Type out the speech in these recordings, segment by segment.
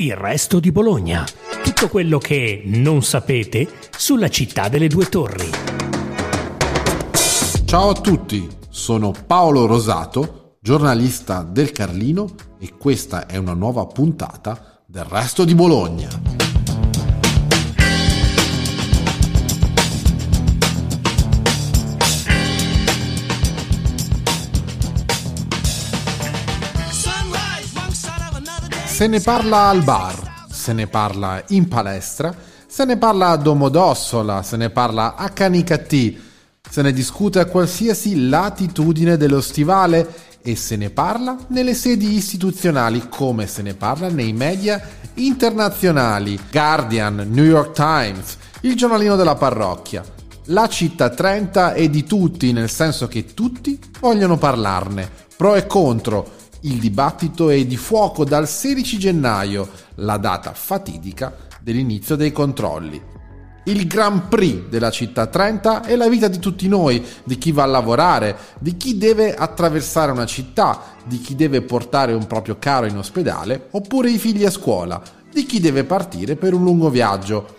Il resto di Bologna. Tutto quello che non sapete sulla città delle due torri. Ciao a tutti, sono Paolo Rosato, giornalista del Carlino e questa è una nuova puntata del resto di Bologna. Se ne parla al bar, se ne parla in palestra, se ne parla a Domodossola, se ne parla a Canicattì, se ne discute a qualsiasi latitudine dello stivale e se ne parla nelle sedi istituzionali come se ne parla nei media internazionali, Guardian, New York Times, il giornalino della parrocchia. La città 30 è di tutti, nel senso che tutti vogliono parlarne, pro e contro, il dibattito è di fuoco dal 16 gennaio, la data fatidica dell'inizio dei controlli. Il Grand Prix della città 30 è la vita di tutti noi, di chi va a lavorare, di chi deve attraversare una città, di chi deve portare un proprio caro in ospedale oppure i figli a scuola, di chi deve partire per un lungo viaggio.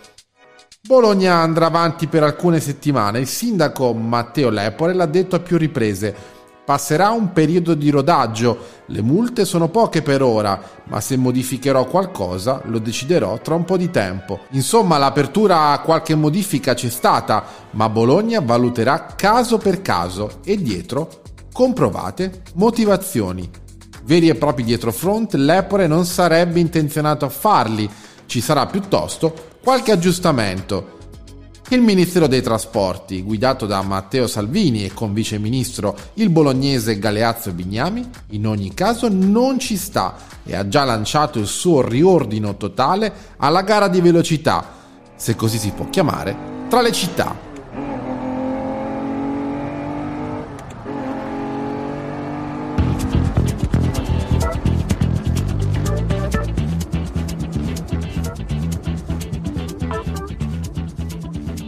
Bologna andrà avanti per alcune settimane, il sindaco Matteo Lepore l'ha detto a più riprese Passerà un periodo di rodaggio, le multe sono poche per ora, ma se modificherò qualcosa lo deciderò tra un po' di tempo. Insomma, l'apertura a qualche modifica c'è stata, ma Bologna valuterà caso per caso e dietro comprovate motivazioni. Veri e propri dietro front, l'Epore non sarebbe intenzionato a farli, ci sarà piuttosto qualche aggiustamento. Il Ministero dei Trasporti, guidato da Matteo Salvini e con viceministro il bolognese Galeazzo Bignami, in ogni caso non ci sta e ha già lanciato il suo riordino totale alla gara di velocità, se così si può chiamare, tra le città.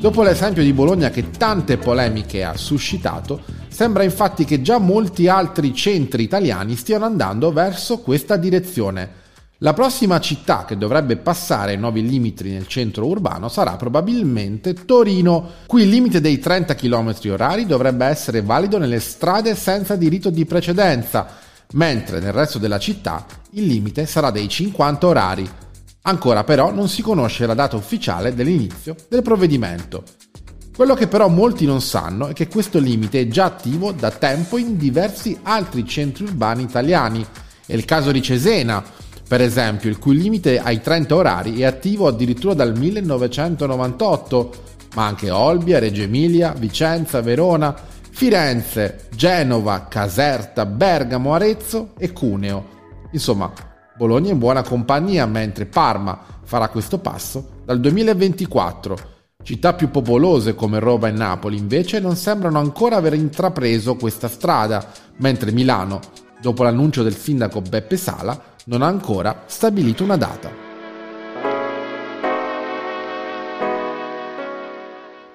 Dopo l'esempio di Bologna che tante polemiche ha suscitato, sembra infatti che già molti altri centri italiani stiano andando verso questa direzione. La prossima città che dovrebbe passare ai nuovi limiti nel centro urbano sarà probabilmente Torino. Qui il limite dei 30 km orari dovrebbe essere valido nelle strade senza diritto di precedenza, mentre nel resto della città il limite sarà dei 50 orari. Ancora però non si conosce la data ufficiale dell'inizio del provvedimento. Quello che però molti non sanno è che questo limite è già attivo da tempo in diversi altri centri urbani italiani. È il caso di Cesena, per esempio, il cui limite ai 30 orari è attivo addirittura dal 1998, ma anche Olbia, Reggio Emilia, Vicenza, Verona, Firenze, Genova, Caserta, Bergamo, Arezzo e Cuneo. Insomma, Bologna in buona compagnia mentre Parma farà questo passo dal 2024. Città più popolose come Roma e Napoli invece non sembrano ancora aver intrapreso questa strada, mentre Milano, dopo l'annuncio del sindaco Beppe Sala, non ha ancora stabilito una data.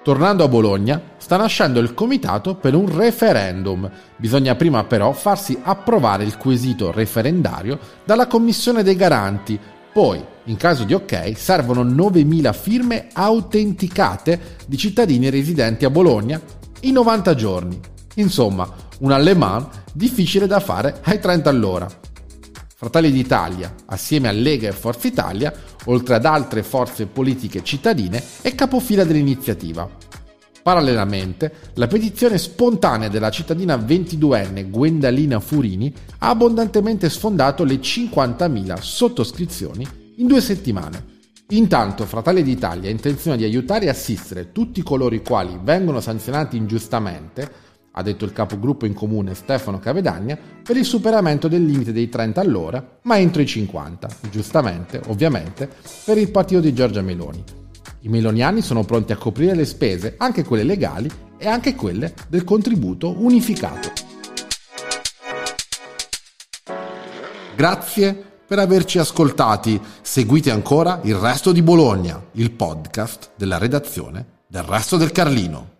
Tornando a Bologna, sta nascendo il comitato per un referendum. Bisogna prima però farsi approvare il quesito referendario dalla Commissione dei Garanti. Poi, in caso di ok, servono 9.000 firme autenticate di cittadini residenti a Bologna in 90 giorni. Insomma, un alleman difficile da fare ai 30 all'ora. Fratelli d'Italia, assieme a Lega e Forza Italia, oltre ad altre forze politiche cittadine, è capofila dell'iniziativa. Parallelamente, la petizione spontanea della cittadina 22enne Gwendalina Furini ha abbondantemente sfondato le 50.000 sottoscrizioni in due settimane. Intanto Fratelli d'Italia ha intenzione di aiutare e assistere tutti coloro i quali vengono sanzionati ingiustamente ha detto il capogruppo in comune Stefano Cavedagna, per il superamento del limite dei 30 all'ora, ma entro i 50, giustamente, ovviamente, per il partito di Giorgia Meloni. I meloniani sono pronti a coprire le spese, anche quelle legali e anche quelle del contributo unificato. Grazie per averci ascoltati. Seguite ancora il resto di Bologna, il podcast della redazione del resto del Carlino.